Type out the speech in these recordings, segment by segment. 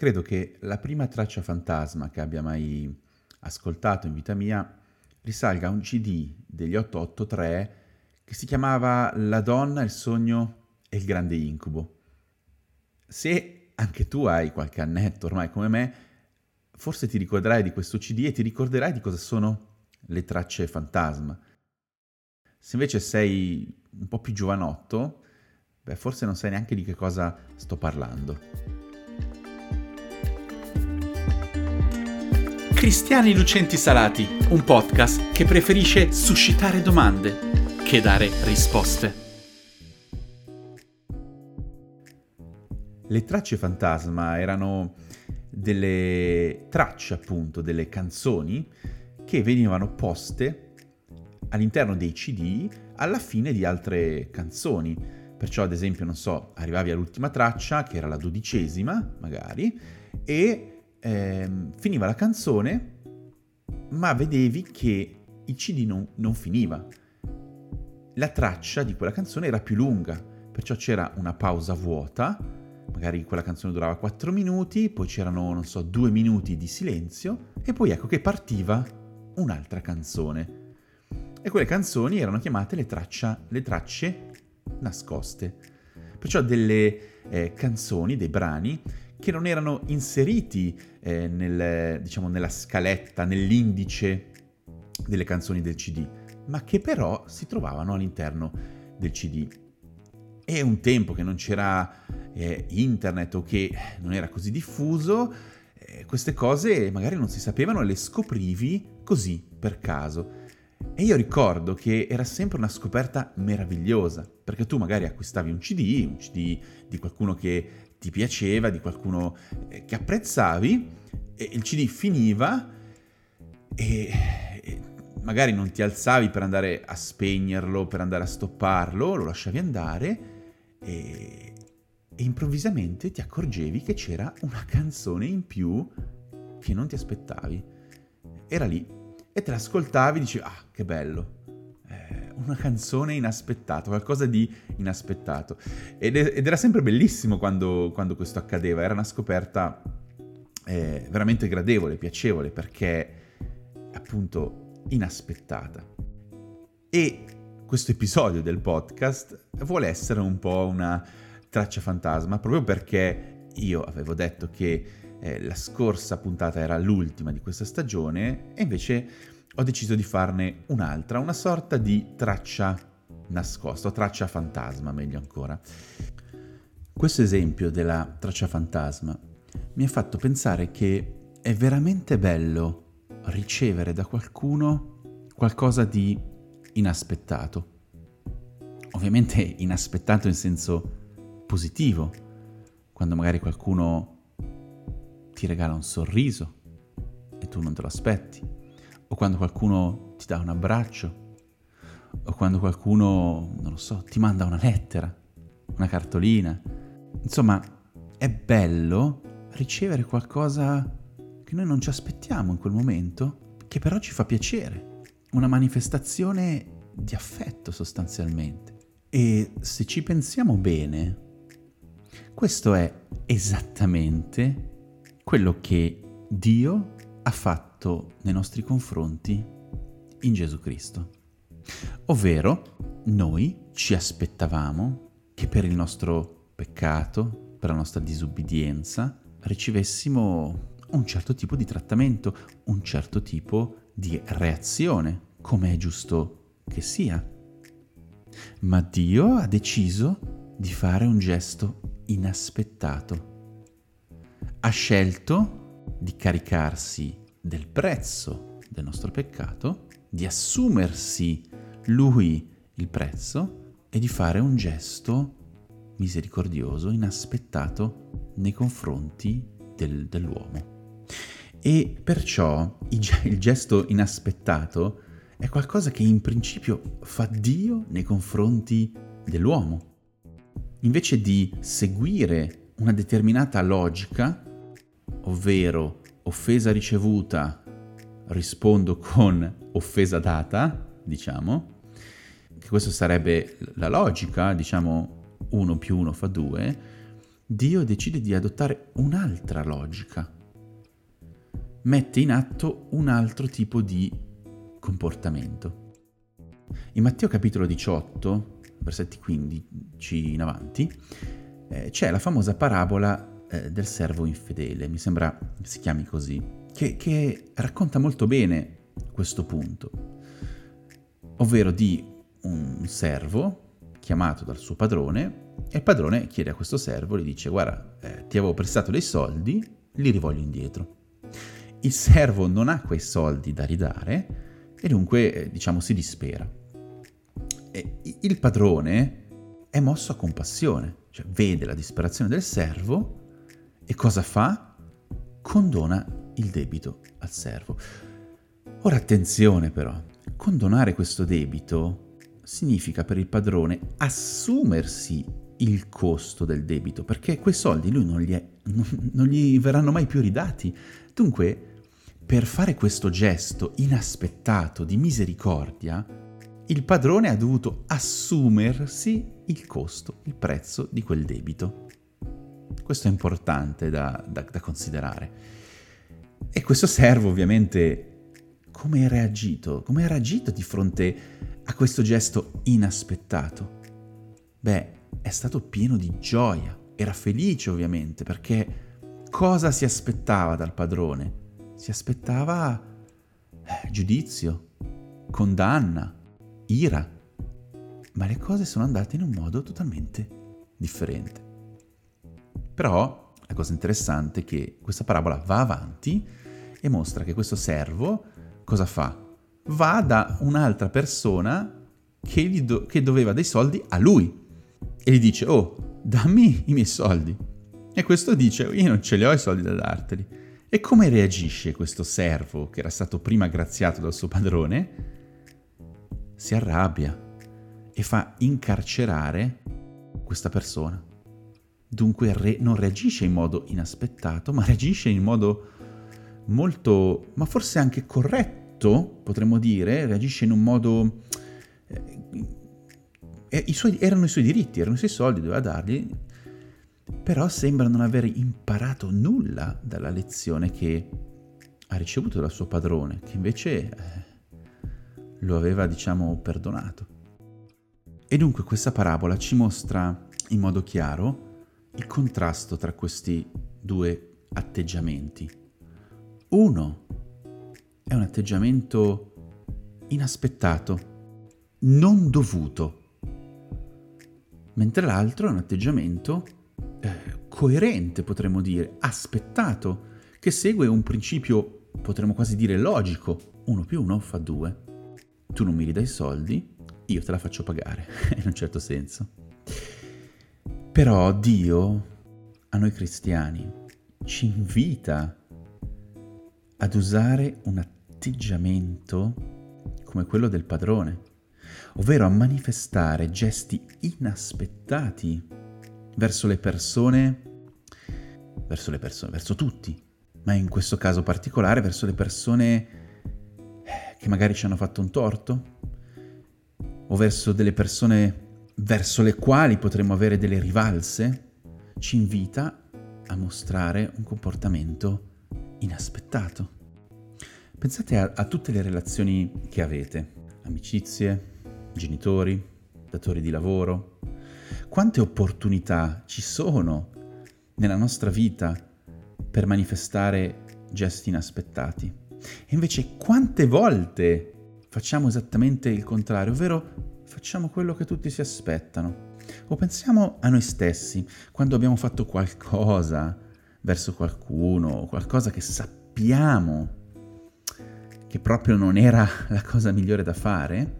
credo che la prima traccia fantasma che abbia mai ascoltato in vita mia risalga a un CD degli 883 che si chiamava La donna, il sogno e il grande incubo. Se anche tu hai qualche annetto ormai come me, forse ti ricorderai di questo CD e ti ricorderai di cosa sono le tracce fantasma. Se invece sei un po' più giovanotto, beh, forse non sai neanche di che cosa sto parlando. Cristiani Lucenti Salati, un podcast che preferisce suscitare domande che dare risposte. Le tracce fantasma erano delle tracce, appunto, delle canzoni che venivano poste all'interno dei CD alla fine di altre canzoni. Perciò, ad esempio, non so, arrivavi all'ultima traccia, che era la dodicesima, magari, e ehm, finiva la canzone, ma vedevi che il CD non, non finiva. La traccia di quella canzone era più lunga, perciò c'era una pausa vuota, magari quella canzone durava 4 minuti, poi c'erano, non so, 2 minuti di silenzio, e poi ecco che partiva un'altra canzone. E quelle canzoni erano chiamate le, traccia, le tracce nascoste. Perciò delle eh, canzoni, dei brani che non erano inseriti eh, nel, diciamo, nella scaletta, nell'indice delle canzoni del CD, ma che però si trovavano all'interno del CD. È un tempo che non c'era eh, internet o che non era così diffuso, eh, queste cose magari non si sapevano e le scoprivi così per caso. E io ricordo che era sempre una scoperta meravigliosa, perché tu magari acquistavi un CD, un CD di qualcuno che ti piaceva, di qualcuno eh, che apprezzavi, e il CD finiva e, magari non ti alzavi per andare a spegnerlo, per andare a stopparlo, lo lasciavi andare e, e improvvisamente ti accorgevi che c'era una canzone in più che non ti aspettavi. Era lì e te l'ascoltavi e dici, ah, che bello. Una canzone inaspettata, qualcosa di inaspettato. Ed, ed era sempre bellissimo quando, quando, questo accadeva, era una scoperta eh, veramente gradevole, piacevole, perché appunto inaspettata. E questo episodio del podcast vuole essere un po' una traccia fantasma, proprio perché io avevo detto che eh, la scorsa puntata era l'ultima di questa stagione e invece ho deciso di farne un'altra, una sorta di traccia nascosta, traccia fantasma meglio ancora. Questo esempio della traccia fantasma mi ha fatto pensare che è veramente bello ricevere da qualcuno qualcosa di inaspettato. Ovviamente inaspettato in senso positivo, quando magari qualcuno ti regala un sorriso e tu non te lo aspetti, o quando qualcuno ti dà un abbraccio, o quando qualcuno, non lo so, ti manda una lettera, una cartolina. Insomma, è bello ricevere qualcosa che noi non ci aspettiamo in quel momento, che però ci fa piacere, una manifestazione di affetto sostanzialmente. E se ci pensiamo bene, questo è esattamente quello che Dio ha fatto nei nostri confronti in Gesù Cristo. Ovvero, noi ci aspettavamo che per il nostro peccato, per la nostra disubbidienza, ricevessimo un certo tipo di trattamento, un certo tipo di reazione, come è giusto che sia. Ma Dio ha deciso di fare un gesto inaspettato ha scelto di caricarsi del prezzo del nostro peccato, di assumersi lui il prezzo e di fare un gesto misericordioso, inaspettato nei confronti del, dell'uomo. E perciò il gesto inaspettato è qualcosa che in principio fa Dio nei confronti dell'uomo. Invece di seguire una determinata logica, ovvero offesa ricevuta rispondo con offesa data, diciamo, che questa sarebbe la logica, diciamo 1 più 1 fa 2, Dio decide di adottare un'altra logica, mette in atto un altro tipo di comportamento. In Matteo capitolo 18, versetti 15 in avanti, eh, c'è la famosa parabola eh, del servo infedele, mi sembra si chiami così, che, che racconta molto bene questo punto, ovvero di un servo chiamato dal suo padrone e il padrone chiede a questo servo, gli dice guarda, eh, ti avevo prestato dei soldi, li rivoglio indietro. Il servo non ha quei soldi da ridare e dunque, eh, diciamo, si dispera. E il padrone è mosso a compassione, cioè vede la disperazione del servo e cosa fa? Condona il debito al servo. Ora attenzione però, condonare questo debito significa per il padrone assumersi il costo del debito, perché quei soldi lui non gli, è, non gli verranno mai più ridati. Dunque, per fare questo gesto inaspettato di misericordia, il padrone ha dovuto assumersi il costo, il prezzo di quel debito. Questo è importante da, da, da considerare. E questo servo ovviamente come ha reagito? Come ha reagito di fronte a questo gesto inaspettato? Beh, è stato pieno di gioia, era felice ovviamente perché cosa si aspettava dal padrone? Si aspettava eh, giudizio, condanna, ira, ma le cose sono andate in un modo totalmente differente. Però la cosa interessante è che questa parabola va avanti e mostra che questo servo cosa fa? Va da un'altra persona che, do- che doveva dei soldi a lui e gli dice, oh, dammi i miei soldi. E questo dice, io non ce li ho i soldi da darteli. E come reagisce questo servo che era stato prima graziato dal suo padrone? Si arrabbia e fa incarcerare questa persona. Dunque re- non reagisce in modo inaspettato, ma reagisce in modo molto, ma forse anche corretto, potremmo dire, reagisce in un modo e i suoi, erano i suoi diritti, erano i suoi soldi, doveva darli, però sembra non aver imparato nulla dalla lezione che ha ricevuto dal suo padrone, che invece eh, lo aveva, diciamo, perdonato. E dunque questa parabola ci mostra in modo chiaro il contrasto tra questi due atteggiamenti. Uno è un atteggiamento inaspettato, non dovuto mentre l'altro è un atteggiamento eh, coerente, potremmo dire, aspettato, che segue un principio, potremmo quasi dire, logico. Uno più uno fa due. Tu non mi ridai soldi, io te la faccio pagare, in un certo senso. Però Dio, a noi cristiani, ci invita ad usare un atteggiamento come quello del padrone ovvero a manifestare gesti inaspettati verso le persone, verso le persone, verso tutti, ma in questo caso particolare verso le persone eh, che magari ci hanno fatto un torto, o verso delle persone verso le quali potremmo avere delle rivalse, ci invita a mostrare un comportamento inaspettato. Pensate a, a tutte le relazioni che avete, amicizie, genitori, datori di lavoro. Quante opportunità ci sono nella nostra vita per manifestare gesti inaspettati. E invece quante volte facciamo esattamente il contrario, ovvero facciamo quello che tutti si aspettano. O pensiamo a noi stessi, quando abbiamo fatto qualcosa verso qualcuno, qualcosa che sappiamo che proprio non era la cosa migliore da fare,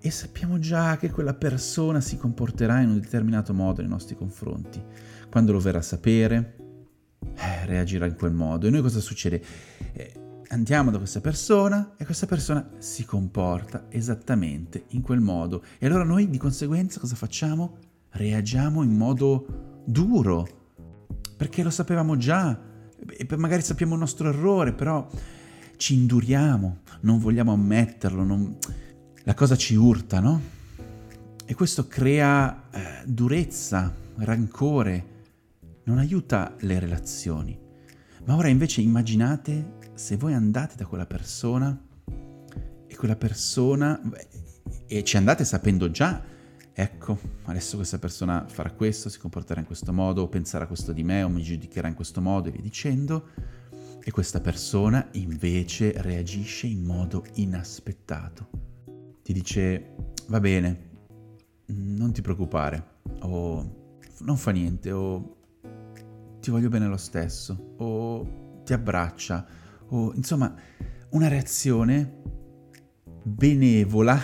e sappiamo già che quella persona si comporterà in un determinato modo nei nostri confronti. Quando lo verrà a sapere, eh, reagirà in quel modo. E noi cosa succede? Eh, andiamo da questa persona e questa persona si comporta esattamente in quel modo. E allora noi di conseguenza cosa facciamo? Reagiamo in modo duro, perché lo sapevamo già, e magari sappiamo il nostro errore, però ci induriamo, non vogliamo ammetterlo, non la cosa ci urta, no? E questo crea eh, durezza, rancore non aiuta le relazioni. Ma ora invece immaginate se voi andate da quella persona e quella persona e ci andate sapendo già, ecco, adesso questa persona farà questo, si comporterà in questo modo, o penserà questo di me, o mi giudicherà in questo modo, e via dicendo, e questa persona invece reagisce in modo inaspettato. Ti dice, va bene, non ti preoccupare, o non fa niente, o ti voglio bene lo stesso, o ti abbraccia, o insomma una reazione benevola,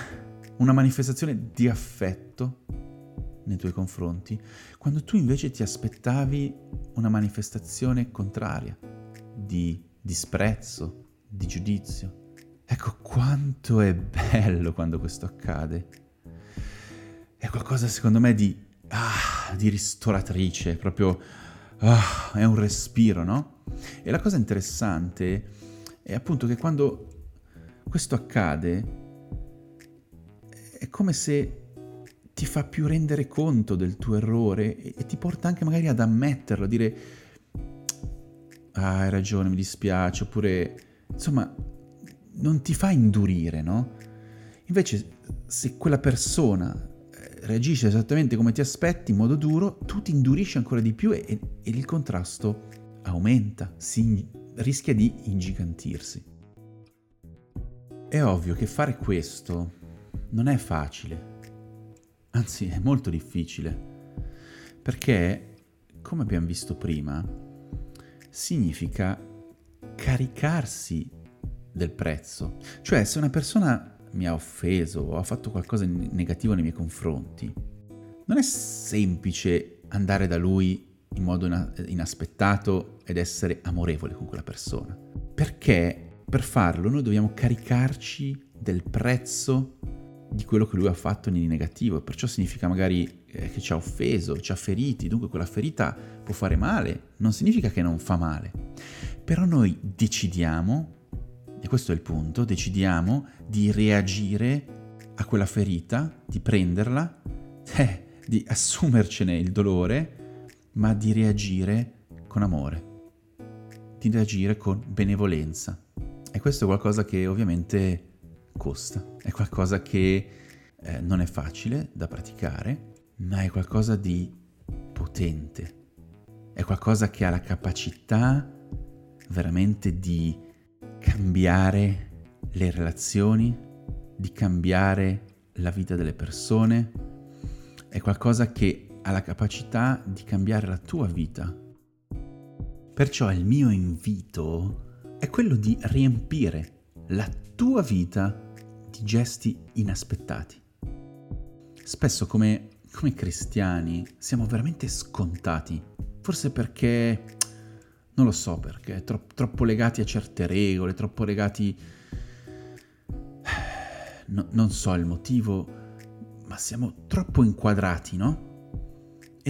una manifestazione di affetto nei tuoi confronti, quando tu invece ti aspettavi una manifestazione contraria, di disprezzo, di giudizio. Ecco quanto è bello quando questo accade. È qualcosa secondo me di, ah, di ristoratrice, proprio ah, è un respiro, no? E la cosa interessante è appunto che quando questo accade è come se ti fa più rendere conto del tuo errore e, e ti porta anche magari ad ammetterlo, a dire ah, hai ragione, mi dispiace, oppure insomma non ti fa indurire, no? Invece se quella persona reagisce esattamente come ti aspetti in modo duro, tu ti indurisci ancora di più e, e il contrasto aumenta, si, rischia di ingigantirsi. È ovvio che fare questo non è facile, anzi è molto difficile, perché, come abbiamo visto prima, significa caricarsi del prezzo. Cioè, se una persona mi ha offeso o ha fatto qualcosa di negativo nei miei confronti, non è semplice andare da lui in modo inaspettato ed essere amorevole con quella persona. Perché per farlo noi dobbiamo caricarci del prezzo di quello che lui ha fatto di negativo, perciò significa magari eh, che ci ha offeso, ci ha feriti, dunque quella ferita può fare male, non significa che non fa male. Però noi decidiamo e questo è il punto, decidiamo di reagire a quella ferita, di prenderla, eh, di assumercene il dolore, ma di reagire con amore, di reagire con benevolenza. E questo è qualcosa che ovviamente costa, è qualcosa che eh, non è facile da praticare, ma è qualcosa di potente, è qualcosa che ha la capacità veramente di cambiare le relazioni, di cambiare la vita delle persone, è qualcosa che ha la capacità di cambiare la tua vita. Perciò il mio invito è quello di riempire la tua vita di gesti inaspettati. Spesso come, come cristiani siamo veramente scontati, forse perché non lo so perché, tro- troppo legati a certe regole, troppo legati... No, non so il motivo, ma siamo troppo inquadrati, no?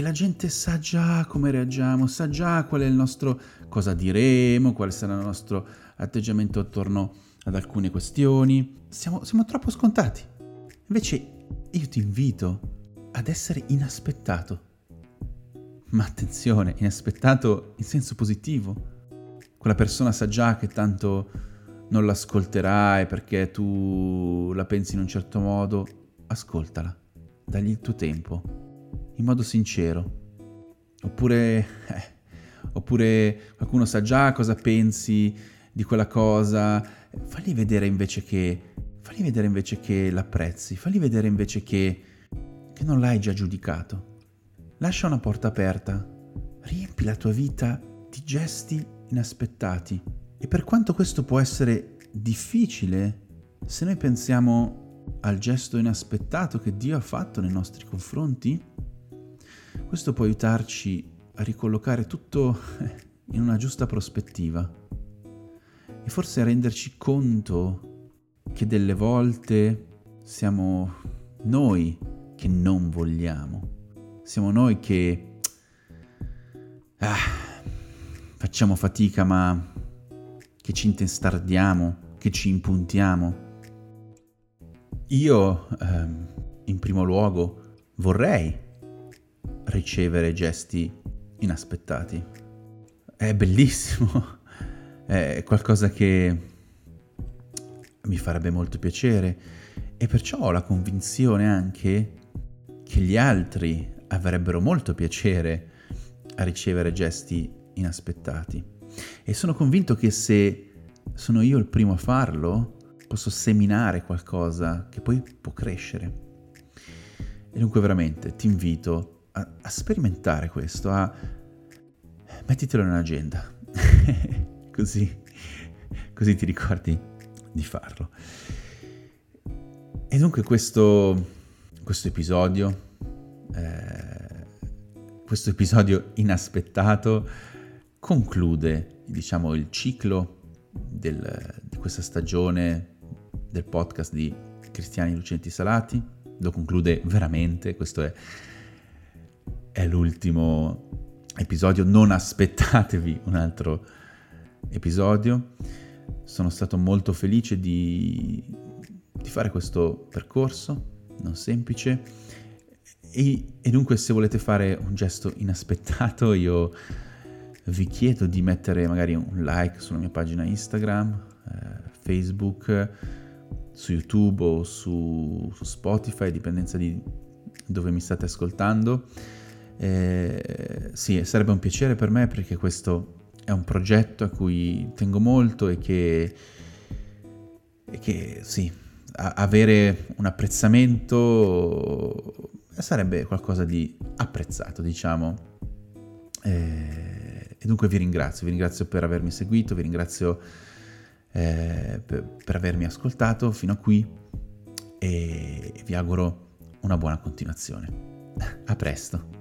E la gente sa già come reagiamo, sa già qual è il nostro... cosa diremo, quale sarà il nostro atteggiamento attorno ad alcune questioni. Siamo, siamo troppo scontati. Invece io ti invito ad essere inaspettato ma attenzione, inaspettato in senso positivo. Quella persona sa già che tanto non l'ascolterai perché tu la pensi in un certo modo. Ascoltala, dagli il tuo tempo, in modo sincero. Oppure, eh, oppure qualcuno sa già cosa pensi di quella cosa. Fagli vedere invece che, fagli vedere invece che l'apprezzi, fagli vedere invece che, che non l'hai già giudicato Lascia una porta aperta, riempi la tua vita di gesti inaspettati. E per quanto questo può essere difficile, se noi pensiamo al gesto inaspettato che Dio ha fatto nei nostri confronti, questo può aiutarci a ricollocare tutto in una giusta prospettiva e forse a renderci conto che delle volte siamo noi che non vogliamo siamo noi che ah, facciamo fatica ma che ci intestardiamo, che ci impuntiamo. Io, ehm, in primo luogo, vorrei ricevere gesti inaspettati. È bellissimo, è qualcosa che mi farebbe molto piacere e perciò ho la convinzione anche che gli altri avrebbero molto piacere a ricevere gesti inaspettati. E sono convinto che se sono io il primo a farlo, posso seminare qualcosa che poi può crescere. E dunque veramente ti invito a, a sperimentare questo, a mettitelo in agenda, così, così ti ricordi di farlo. E dunque questo, questo episodio, eh, questo episodio inaspettato conclude, diciamo, il ciclo del, di questa stagione del podcast di Cristiani Lucenti Salati. Lo conclude veramente, questo è, è l'ultimo episodio, non aspettatevi un altro episodio. Sono stato molto felice di, di fare questo percorso, non semplice. E, e, dunque se volete fare un gesto inaspettato io vi chiedo di mettere magari un like sulla mia pagina Instagram, eh, Facebook, su YouTube o su, su Spotify, dipendenza di dove mi state ascoltando. Eh, sì, sarebbe un piacere per me perché questo è un progetto a cui tengo molto e che, e che sì, a, avere un apprezzamento sarebbe qualcosa di apprezzato, diciamo. Eh, e dunque vi ringrazio, vi ringrazio per avermi seguito, vi ringrazio eh, per, per avermi ascoltato fino a qui e vi auguro una buona continuazione. A presto.